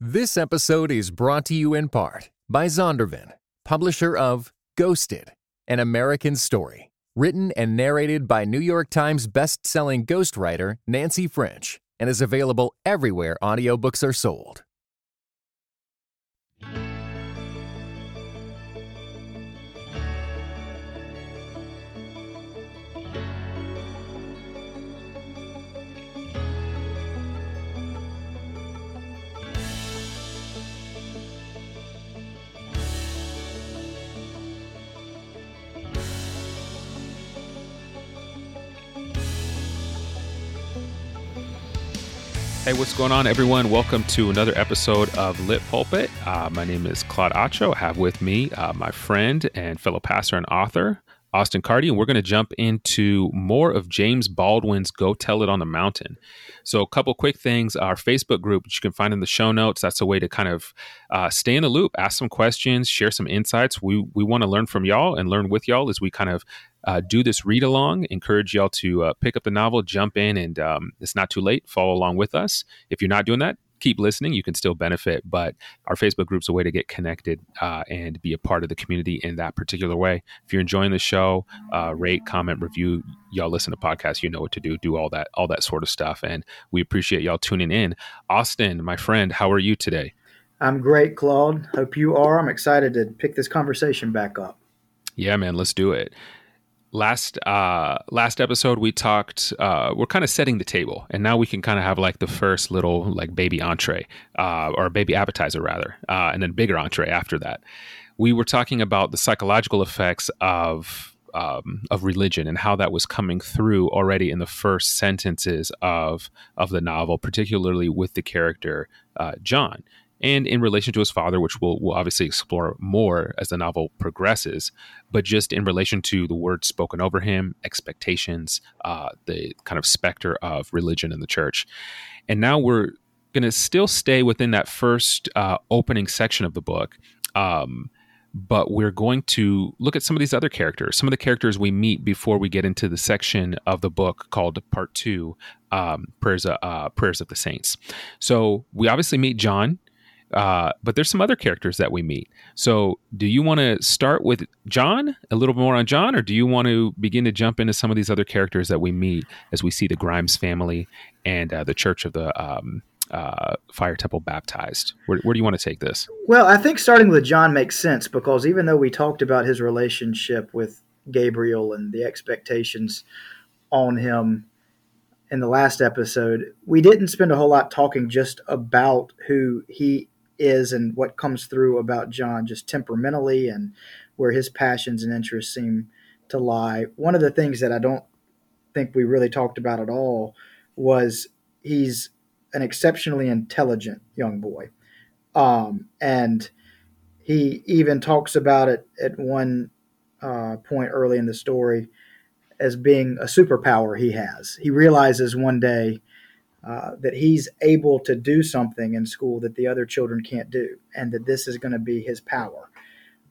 This episode is brought to you in part by Zondervan, publisher of Ghosted, an American story, written and narrated by New York Times best-selling ghostwriter Nancy French, and is available everywhere audiobooks are sold. Hey, what's going on, everyone? Welcome to another episode of Lit Pulpit. Uh, my name is Claude Atcho. I have with me uh, my friend and fellow pastor and author, Austin Carty, and we're going to jump into more of James Baldwin's Go Tell It on the Mountain. So, a couple quick things. Our Facebook group, which you can find in the show notes, that's a way to kind of uh, stay in the loop, ask some questions, share some insights. We, we want to learn from y'all and learn with y'all as we kind of uh, do this read along. Encourage y'all to uh, pick up the novel, jump in, and um, it's not too late. Follow along with us. If you're not doing that, keep listening. You can still benefit, but our Facebook group's a way to get connected uh, and be a part of the community in that particular way. If you're enjoying the show, uh, rate, comment, review. Y'all listen to podcasts, you know what to do. Do all that, all that sort of stuff, and we appreciate y'all tuning in. Austin, my friend, how are you today? I'm great, Claude. Hope you are. I'm excited to pick this conversation back up. Yeah, man, let's do it last uh last episode we talked uh we're kind of setting the table and now we can kind of have like the first little like baby entree uh or baby appetizer rather uh and then bigger entree after that. We were talking about the psychological effects of um, of religion and how that was coming through already in the first sentences of of the novel, particularly with the character uh, John and in relation to his father, which we'll, we'll obviously explore more as the novel progresses, but just in relation to the words spoken over him, expectations, uh, the kind of specter of religion in the church. And now we're going to still stay within that first uh, opening section of the book. Um, but we're going to look at some of these other characters, some of the characters we meet before we get into the section of the book called Part Two, um, prayers, uh, prayers of the saints. So we obviously meet John, uh, but there's some other characters that we meet. So, do you want to start with John, a little more on John, or do you want to begin to jump into some of these other characters that we meet as we see the Grimes family and uh, the Church of the um, uh, Fire Temple baptized? Where, where do you want to take this? Well, I think starting with John makes sense because even though we talked about his relationship with Gabriel and the expectations on him in the last episode, we didn't spend a whole lot talking just about who he is and what comes through about John just temperamentally and where his passions and interests seem to lie. One of the things that I don't think we really talked about at all was he's an exceptionally intelligent young boy. Um, and he even talks about it at one uh, point early in the story as being a superpower he has. He realizes one day uh, that he's able to do something in school that the other children can't do, and that this is going to be his power.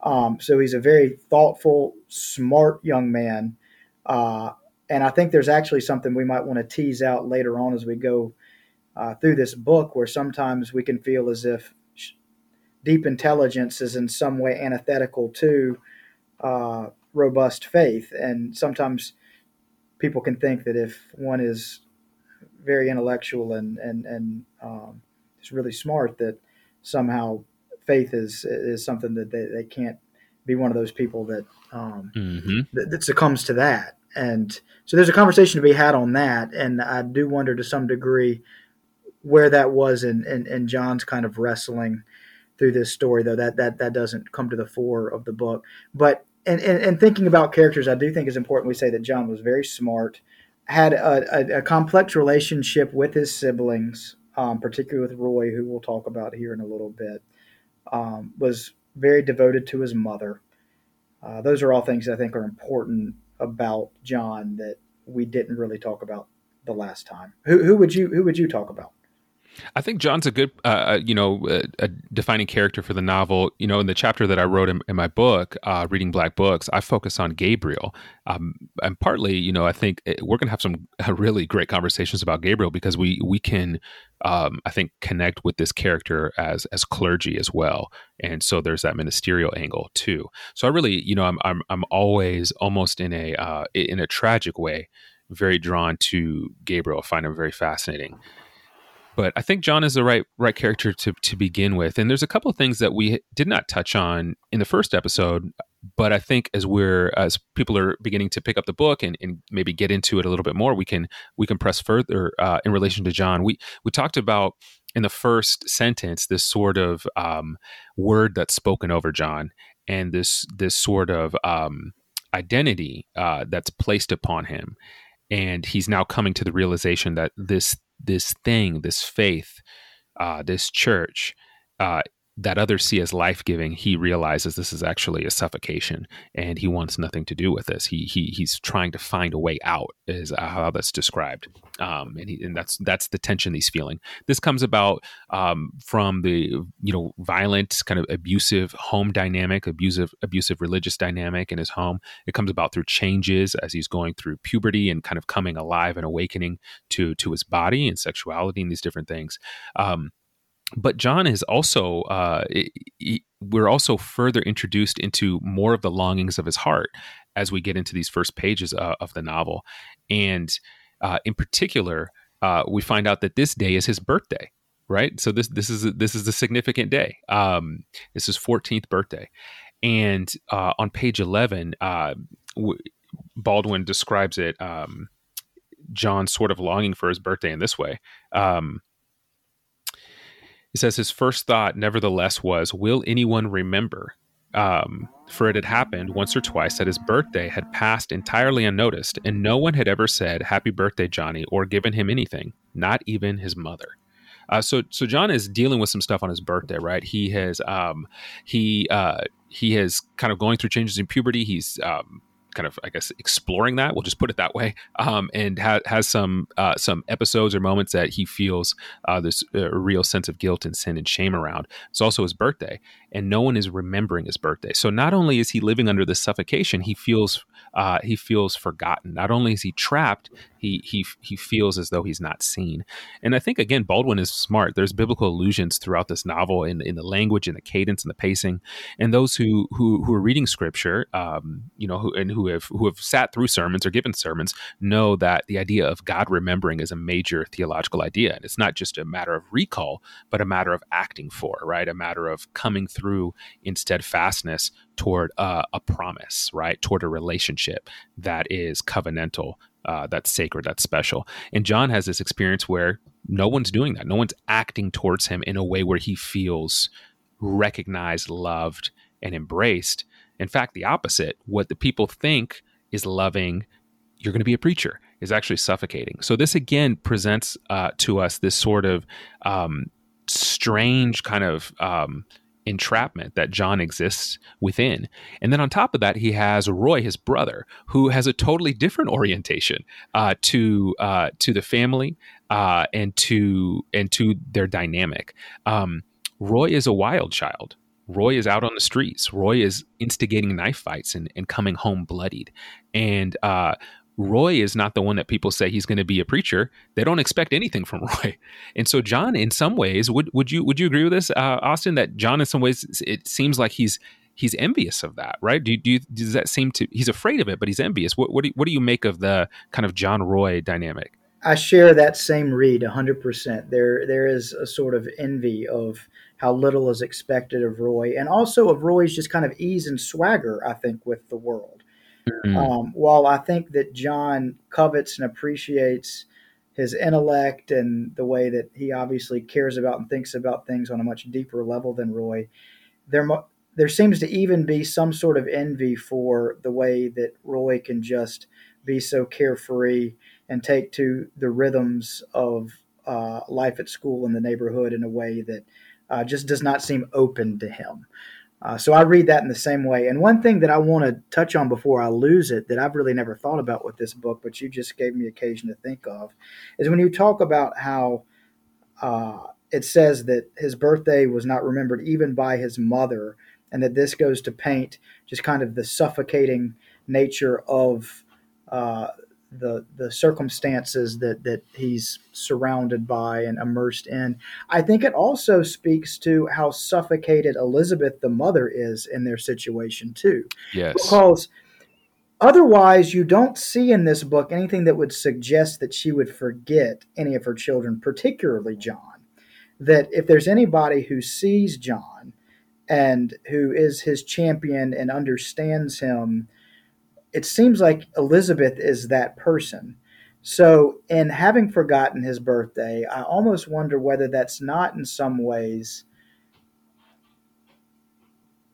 Um, so he's a very thoughtful, smart young man. Uh, and I think there's actually something we might want to tease out later on as we go uh, through this book, where sometimes we can feel as if deep intelligence is in some way antithetical to uh, robust faith. And sometimes people can think that if one is very intellectual and and and um, is really smart that somehow faith is is something that they, they can't be one of those people that, um, mm-hmm. that, that succumbs to that. And so there's a conversation to be had on that. And i do wonder to some degree where that was in, in, in john's kind of wrestling through this story though. That that that doesn't come to the fore of the book. But and, and, and thinking about characters i do think is important we say that john was very smart had a, a, a complex relationship with his siblings, um, particularly with Roy, who we'll talk about here in a little bit. Um, was very devoted to his mother. Uh, those are all things I think are important about John that we didn't really talk about the last time. Who, who would you who would you talk about? I think John's a good, uh, uh you know, a, a, defining character for the novel. You know, in the chapter that I wrote in, in my book, uh, reading black books, I focus on Gabriel, um, and partly, you know, I think eh, we're going to have some really great conversations about Gabriel because we we can, um, I think, connect with this character as as clergy as well, and so there's that ministerial angle too. So I really, you know, I'm I'm I'm always almost in a uh, in a tragic way, very drawn to Gabriel. I find him very fascinating but I think John is the right right character to to begin with. And there's a couple of things that we did not touch on in the first episode, but I think as we're as people are beginning to pick up the book and, and maybe get into it a little bit more, we can we can press further uh, in relation to John. We we talked about in the first sentence this sort of um, word that's spoken over John and this this sort of um, identity uh, that's placed upon him and he's now coming to the realization that this this thing, this faith, uh, this church uh, that others see as life giving, he realizes this is actually a suffocation, and he wants nothing to do with this. He he he's trying to find a way out, is how that's described, um, and he, and that's that's the tension he's feeling. This comes about um, from the you know violent, kind of abusive home dynamic, abusive abusive religious dynamic in his home. It comes about through changes as he's going through puberty and kind of coming alive and awakening to to his body and sexuality and these different things. Um, but John is also uh, he, we're also further introduced into more of the longings of his heart as we get into these first pages uh, of the novel, and uh, in particular, uh, we find out that this day is his birthday. Right, so this this is this is a significant day. Um, it's his 14th birthday, and uh, on page 11, uh, w- Baldwin describes it. Um, John sort of longing for his birthday in this way. Um, he says his first thought, nevertheless, was, Will anyone remember? Um, for it had happened once or twice that his birthday had passed entirely unnoticed, and no one had ever said, Happy birthday, Johnny, or given him anything, not even his mother. Uh, so, so John is dealing with some stuff on his birthday, right? He has, um, he, uh, he has kind of going through changes in puberty. He's um, kind of I guess exploring that. We'll just put it that way. Um, and ha- has some uh, some episodes or moments that he feels uh, this uh, real sense of guilt and sin and shame around. It's also his birthday, and no one is remembering his birthday. So not only is he living under this suffocation, he feels uh, he feels forgotten. Not only is he trapped, he he he feels as though he's not seen. And I think again, Baldwin is smart. There's biblical allusions throughout this novel in in the language and the cadence and the pacing. And those who who who are reading scripture, um, you know, who and who have who have sat through sermons or given sermons, know that the idea of God remembering is a major theological idea. And it's not just a matter of recall, but a matter of acting for, right? A matter of coming through in steadfastness toward uh, a promise, right? Toward a relationship that is covenantal, uh, that's sacred, that's special. And John has this experience where no one's doing that. No one's acting towards him in a way where he feels recognized, loved, and embraced. In fact, the opposite. What the people think is loving, you're going to be a preacher, is actually suffocating. So, this again presents uh, to us this sort of um, strange kind of. Um, entrapment that John exists within. And then on top of that, he has Roy, his brother, who has a totally different orientation uh, to uh, to the family uh, and to and to their dynamic. Um, Roy is a wild child. Roy is out on the streets. Roy is instigating knife fights and, and coming home bloodied. And uh, Roy is not the one that people say he's going to be a preacher. They don't expect anything from Roy, and so John, in some ways, would would you would you agree with this, uh, Austin? That John, in some ways, it seems like he's he's envious of that, right? Do, do you, does that seem to he's afraid of it, but he's envious? What what do, what do you make of the kind of John Roy dynamic? I share that same read 100%. There there is a sort of envy of how little is expected of Roy and also of Roy's just kind of ease and swagger, I think, with the world. Mm-hmm. Um, while I think that John covets and appreciates his intellect and the way that he obviously cares about and thinks about things on a much deeper level than Roy, there there seems to even be some sort of envy for the way that Roy can just be so carefree and take to the rhythms of uh, life at school in the neighborhood in a way that uh, just does not seem open to him. Uh, so I read that in the same way. And one thing that I want to touch on before I lose it that I've really never thought about with this book, but you just gave me occasion to think of, is when you talk about how uh, it says that his birthday was not remembered even by his mother, and that this goes to paint just kind of the suffocating nature of uh, the the circumstances that that he's surrounded by and immersed in. I think it also speaks to how suffocated Elizabeth the mother is in their situation too. Yes. Because otherwise you don't see in this book anything that would suggest that she would forget any of her children, particularly John. That if there's anybody who sees John and who is his champion and understands him it seems like Elizabeth is that person. So, in having forgotten his birthday, I almost wonder whether that's not in some ways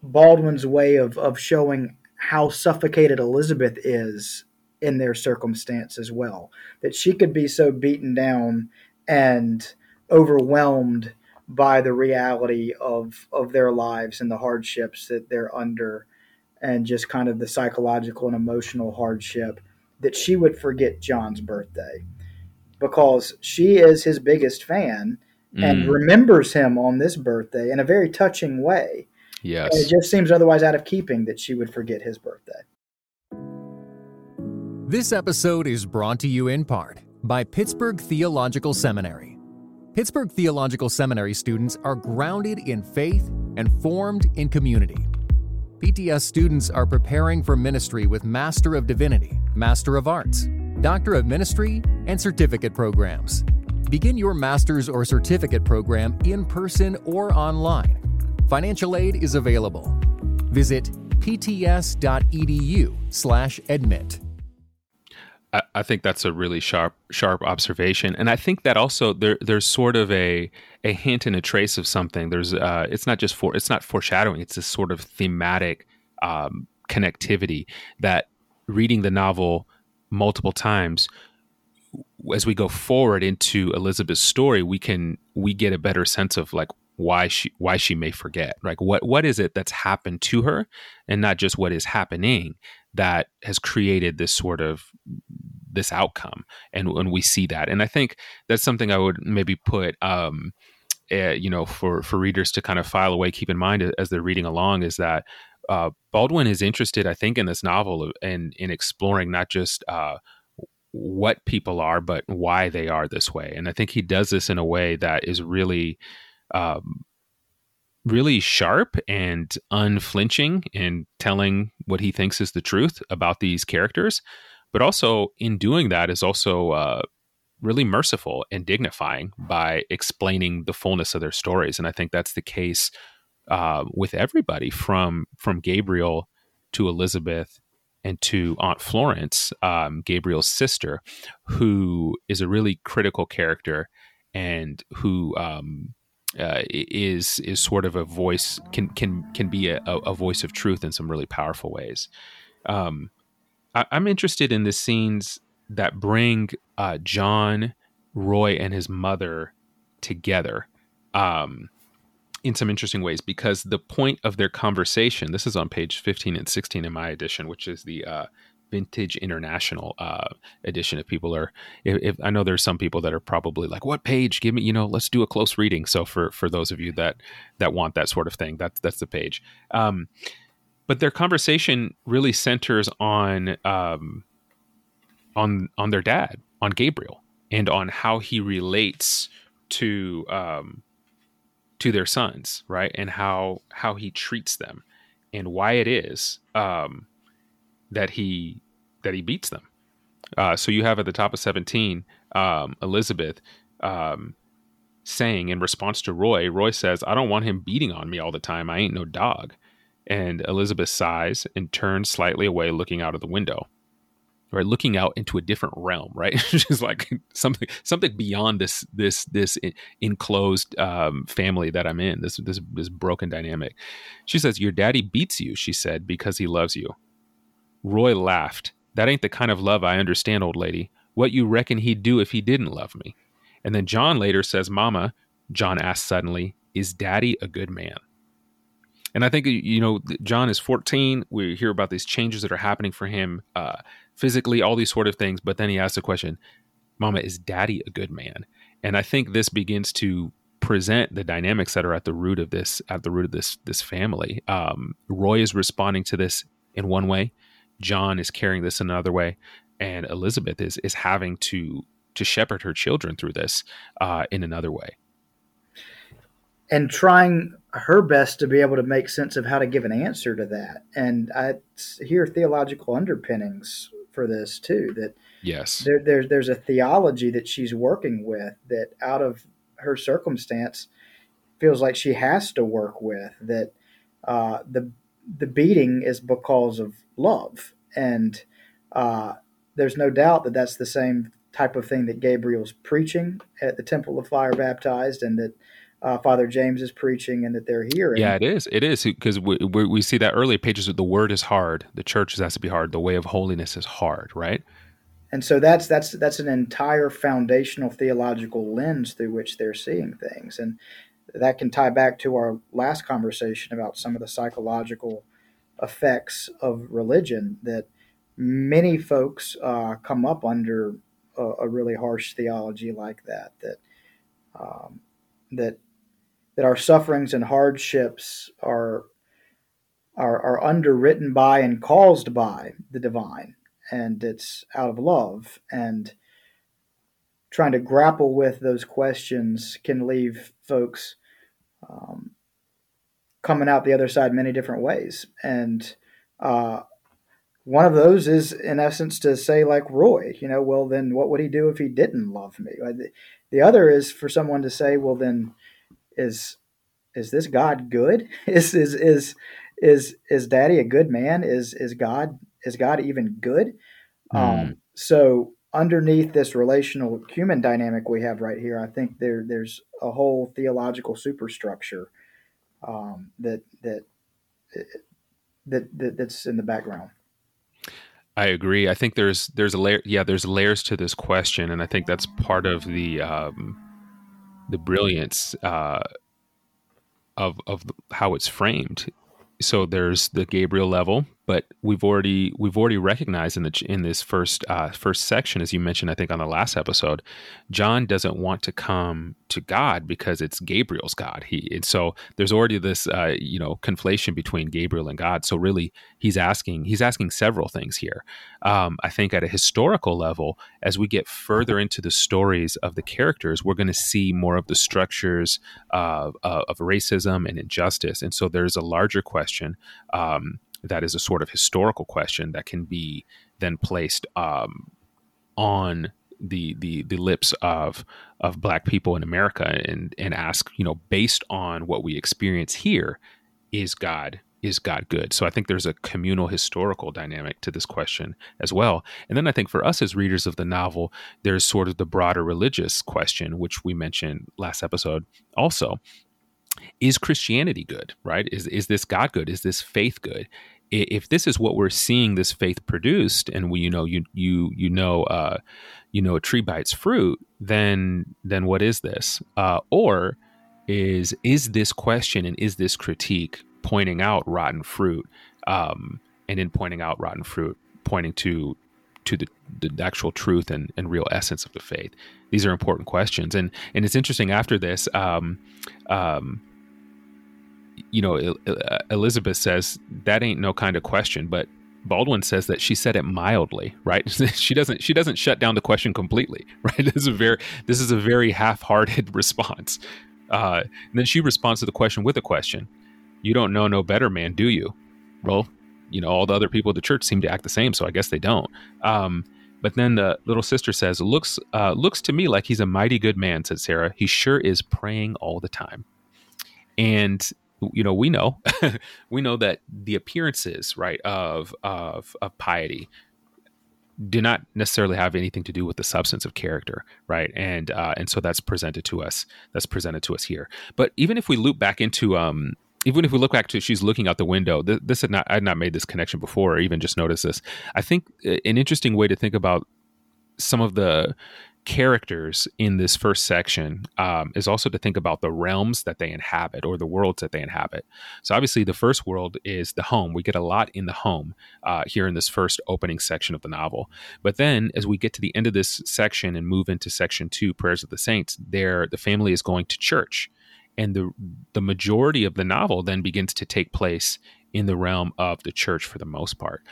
Baldwin's way of, of showing how suffocated Elizabeth is in their circumstance as well. That she could be so beaten down and overwhelmed by the reality of, of their lives and the hardships that they're under and just kind of the psychological and emotional hardship that she would forget John's birthday because she is his biggest fan mm. and remembers him on this birthday in a very touching way. Yes. And it just seems otherwise out of keeping that she would forget his birthday. This episode is brought to you in part by Pittsburgh Theological Seminary. Pittsburgh Theological Seminary students are grounded in faith and formed in community. PTS students are preparing for ministry with Master of Divinity, Master of Arts, Doctor of Ministry, and certificate programs. Begin your master's or certificate program in person or online. Financial aid is available. Visit pts.edu/admit. I, think that's a really sharp sharp observation, and I think that also there there's sort of a a hint and a trace of something. There's uh, it's not just for it's not foreshadowing. It's this sort of thematic um, connectivity that reading the novel multiple times as we go forward into Elizabeth's story, we can we get a better sense of like why she why she may forget. Like what what is it that's happened to her, and not just what is happening that has created this sort of this outcome and when we see that. And i think that's something i would maybe put um uh, you know for for readers to kind of file away keep in mind as they're reading along is that uh, baldwin is interested i think in this novel and in exploring not just uh, what people are but why they are this way. And i think he does this in a way that is really um, really sharp and unflinching in telling what he thinks is the truth about these characters, but also in doing that is also uh, really merciful and dignifying by explaining the fullness of their stories. And I think that's the case uh, with everybody from from Gabriel to Elizabeth and to Aunt Florence, um, Gabriel's sister, who is a really critical character and who um, uh, is is sort of a voice can can can be a, a voice of truth in some really powerful ways. Um, I, am interested in the scenes that bring uh, John, Roy, and his mother together um, in some interesting ways because the point of their conversation. This is on page 15 and 16 in my edition, which is the uh, vintage international uh, edition. If people are if, if, i know there's some people that are probably like what page? Give me you know let's do a close reading. So for for those of you that that want that sort of thing that's that's the page. Um, but their conversation really centers on um, on on their dad on gabriel and on how he relates to um, to their sons right and how how he treats them and why it is um, that he that he beats them. Uh, so you have at the top of 17 um, Elizabeth um, saying in response to Roy, Roy says, "I don't want him beating on me all the time. I ain't no dog." And Elizabeth sighs and turns slightly away, looking out of the window. Right, looking out into a different realm, right? She's like something, something beyond this, this, this enclosed um, family that I'm in. This, this, this broken dynamic. She says, "Your daddy beats you," she said, "because he loves you." Roy laughed. That ain't the kind of love I understand, old lady. What you reckon he'd do if he didn't love me? And then John later says, Mama, John asks suddenly, is daddy a good man? And I think, you know, John is 14. We hear about these changes that are happening for him uh, physically, all these sort of things. But then he asks the question, Mama, is daddy a good man? and I think this begins to present the dynamics that are at the root of this at the root of this this family. Um, Roy is responding to this in one way, John is carrying this in another way, and Elizabeth is is having to to shepherd her children through this uh, in another way, and trying her best to be able to make sense of how to give an answer to that. And I hear theological underpinnings for this too. That yes, there, there's there's a theology that she's working with that out of her circumstance feels like she has to work with that uh, the the beating is because of love and uh, there's no doubt that that's the same type of thing that Gabriel's preaching at the Temple of Fire Baptized and that uh, Father James is preaching and that they're hearing. Yeah, it is. It is because we, we, we see that early pages that the word is hard, the church has to be hard, the way of holiness is hard, right? And so that's that's that's an entire foundational theological lens through which they're seeing things, and that can tie back to our last conversation about some of the psychological effects of religion that many folks uh, come up under a, a, really harsh theology like that that um, that that our sufferings and hardships are are, are underwritten by and caused by the divine and it's out of love. And trying to grapple with those questions can leave folks um, coming out the other side many different ways. And uh, one of those is in essence to say like roy you know well then what would he do if he didn't love me? The other is for someone to say well then is is this god good is is is is is daddy a good man is is god is god even good mm. um, so underneath this relational human dynamic we have right here i think there there's a whole theological superstructure um, that, that that that that's in the background I agree. I think there's there's a layer. Yeah, there's layers to this question, and I think that's part of the um, the brilliance uh, of of how it's framed. So there's the Gabriel level, but we've already we've already recognized in the in this first uh, first section, as you mentioned, I think on the last episode, John doesn't want to come to God because it's Gabriel's God. He and so there's already this uh, you know conflation between Gabriel and God. So really, he's asking he's asking several things here. Um, I think at a historical level, as we get further into the stories of the characters, we're going to see more of the structures of, of racism and injustice. And so there's a larger question. Um, that is a sort of historical question that can be then placed um, on the the the lips of of black people in America and and ask you know based on what we experience here is God is God good? So I think there's a communal historical dynamic to this question as well. And then I think for us as readers of the novel, there's sort of the broader religious question, which we mentioned last episode also. Is Christianity good, right? Is is this God good? Is this faith good? If this is what we're seeing this faith produced and we you know you you you know uh, you know a tree by its fruit then then what is this? Uh, or is is this question and is this critique pointing out rotten fruit um, and in pointing out rotten fruit pointing to to the, the actual truth and, and real essence of the faith? These are important questions. And and it's interesting after this um, um, you know, Elizabeth says that ain't no kind of question, but Baldwin says that she said it mildly, right? she doesn't she doesn't shut down the question completely, right? This is a very this is a very half-hearted response. Uh, and then she responds to the question with a question. You don't know no better, man, do you? Well, you know, all the other people at the church seem to act the same, so I guess they don't. Um, but then the little sister says, "Looks uh, looks to me like he's a mighty good man," said Sarah. He sure is praying all the time. And you know we know we know that the appearances right of of of piety do not necessarily have anything to do with the substance of character right? And uh, and so that's presented to us that's presented to us here. But even if we loop back into um even if we look back to she's looking out the window th- this had not i had not made this connection before or even just noticed this. I think uh, an interesting way to think about some of the characters in this first section um, is also to think about the realms that they inhabit or the worlds that they inhabit. So, obviously, the first world is the home. We get a lot in the home uh, here in this first opening section of the novel. But then, as we get to the end of this section and move into section two, Prayers of the Saints, there the family is going to church. And the the majority of the novel then begins to take place in the realm of the church for the most part.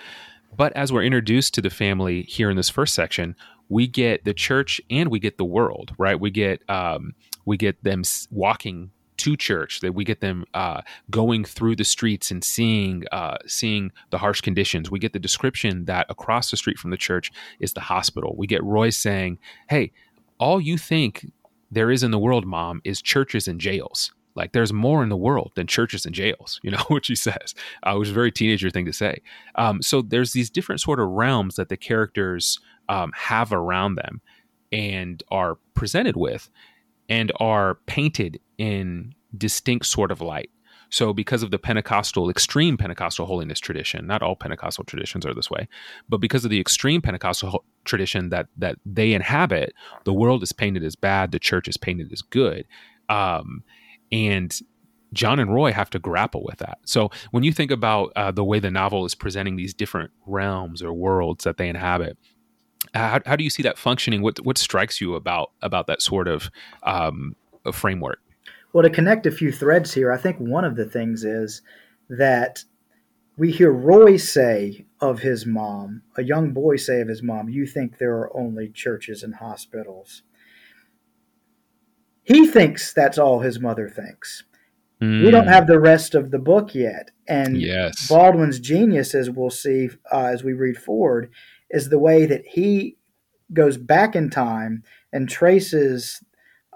But as we're introduced to the family here in this first section, we get the church and we get the world, right? We get um, we get them walking to church that we get them uh, going through the streets and seeing uh, seeing the harsh conditions. We get the description that across the street from the church is the hospital. We get roy saying hey all you think there is in the world mom is churches and jails like there's more in the world than churches and jails, you know, what she says, uh, which is a very teenager thing to say. Um, so there's these different sort of realms that the characters um, have around them and are presented with and are painted in distinct sort of light. So, because of the Pentecostal, extreme Pentecostal holiness tradition, not all Pentecostal traditions are this way, but because of the extreme Pentecostal tradition that that they inhabit, the world is painted as bad, the church is painted as good. Um, and John and Roy have to grapple with that. So when you think about uh, the way the novel is presenting these different realms or worlds that they inhabit, how, how do you see that functioning? What what strikes you about about that sort of um, framework? Well, to connect a few threads here, I think one of the things is that we hear Roy say of his mom, a young boy say of his mom, "You think there are only churches and hospitals." He thinks that's all his mother thinks. Mm. We don't hmm. have the rest of the book yet. And yes. Baldwin's genius, as we'll see uh, as we read forward, is the way that he goes back in time and traces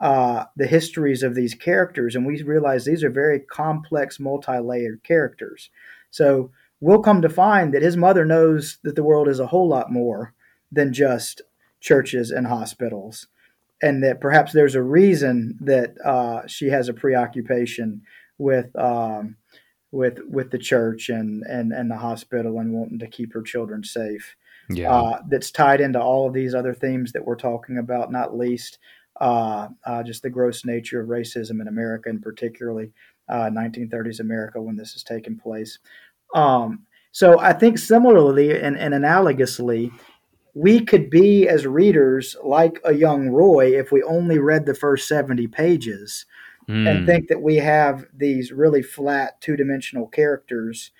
uh, the histories of these characters. And we realize these are very complex, multi layered characters. So we'll come to find that his mother knows that the world is a whole lot more than just churches and hospitals and that perhaps there's a reason that uh, she has a preoccupation with um, with with the church and, and and the hospital and wanting to keep her children safe. Yeah, uh, that's tied into all of these other themes that we're talking about, not least uh, uh just the gross nature of racism in America, and particularly 1930s uh, America when this is taking place. Um, so I think similarly and, and analogously, we could be as readers like a young Roy if we only read the first 70 pages mm. and think that we have these really flat two dimensional characters.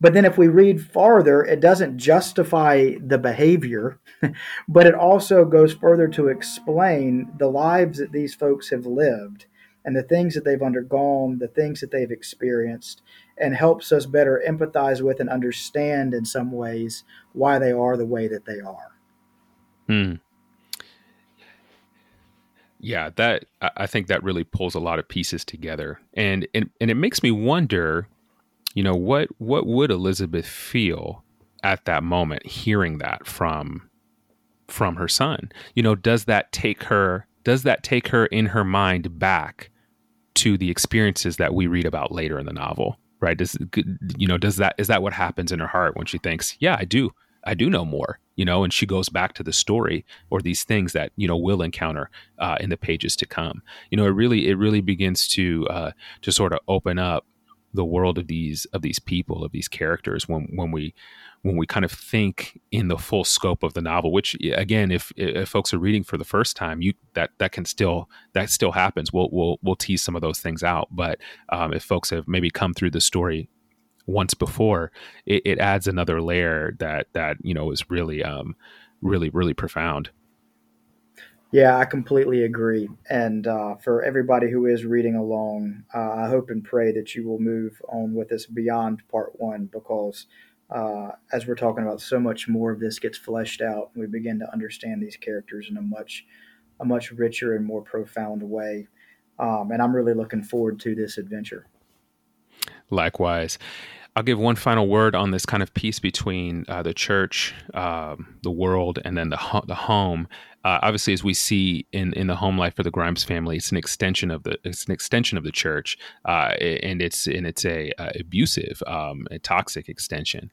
But then if we read farther, it doesn't justify the behavior, but it also goes further to explain the lives that these folks have lived and the things that they've undergone, the things that they've experienced, and helps us better empathize with and understand in some ways why they are the way that they are. Hmm. Yeah, that I think that really pulls a lot of pieces together, and and and it makes me wonder, you know, what what would Elizabeth feel at that moment hearing that from from her son? You know, does that take her does that take her in her mind back to the experiences that we read about later in the novel? right does you know does that is that what happens in her heart when she thinks yeah i do i do know more you know and she goes back to the story or these things that you know we'll encounter uh, in the pages to come you know it really it really begins to uh, to sort of open up the world of these of these people of these characters when when we when we kind of think in the full scope of the novel which again if if folks are reading for the first time you that that can still that still happens. We'll we'll we'll tease some of those things out. But um, if folks have maybe come through the story once before it, it adds another layer that that you know is really um really really profound. Yeah, I completely agree. And uh, for everybody who is reading along, uh, I hope and pray that you will move on with us beyond part one because uh, as we're talking about, so much more of this gets fleshed out, and we begin to understand these characters in a much, a much richer and more profound way. Um, and I'm really looking forward to this adventure. Likewise. I'll give one final word on this kind of piece between uh, the church, um, the world, and then the ho- the home. Uh, obviously, as we see in, in the home life of the Grimes family, it's an extension of the it's an extension of the church, uh, and it's and it's a uh, abusive, um, a toxic extension.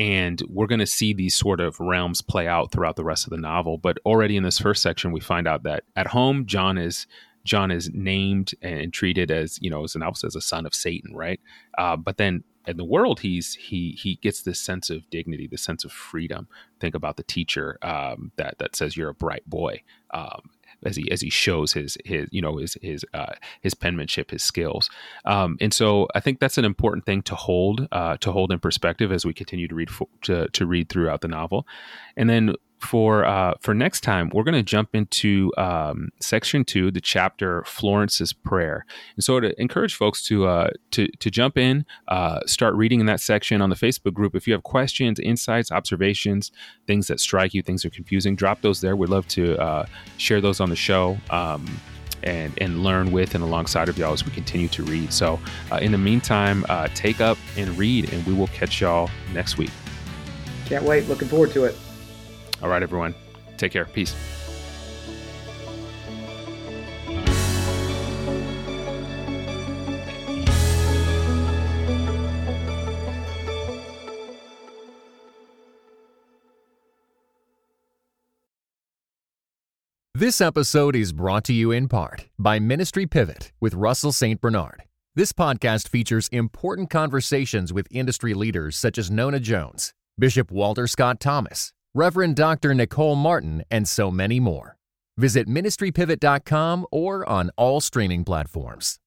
and we're going to see these sort of realms play out throughout the rest of the novel. But already in this first section, we find out that at home, John is John is named and treated as you know as an as a son of Satan, right? Uh, but then in the world, he's he he gets this sense of dignity, this sense of freedom. Think about the teacher um, that that says you're a bright boy. Um, as he as he shows his his you know his his uh, his penmanship, his skills, um, and so I think that's an important thing to hold uh, to hold in perspective as we continue to read to to read throughout the novel, and then for uh, for next time, we're going to jump into um, section two, the chapter Florence's prayer. And so, to encourage folks to uh, to to jump in, uh, start reading in that section on the Facebook group. If you have questions, insights, observations, things that strike you, things that are confusing, drop those there. We'd love to uh, share those on the show. Um, and, and learn with and alongside of y'all as we continue to read. So, uh, in the meantime, uh, take up and read, and we will catch y'all next week. Can't wait. Looking forward to it. All right, everyone. Take care. Peace. This episode is brought to you in part by Ministry Pivot with Russell St. Bernard. This podcast features important conversations with industry leaders such as Nona Jones, Bishop Walter Scott Thomas, Reverend Dr. Nicole Martin, and so many more. Visit ministrypivot.com or on all streaming platforms.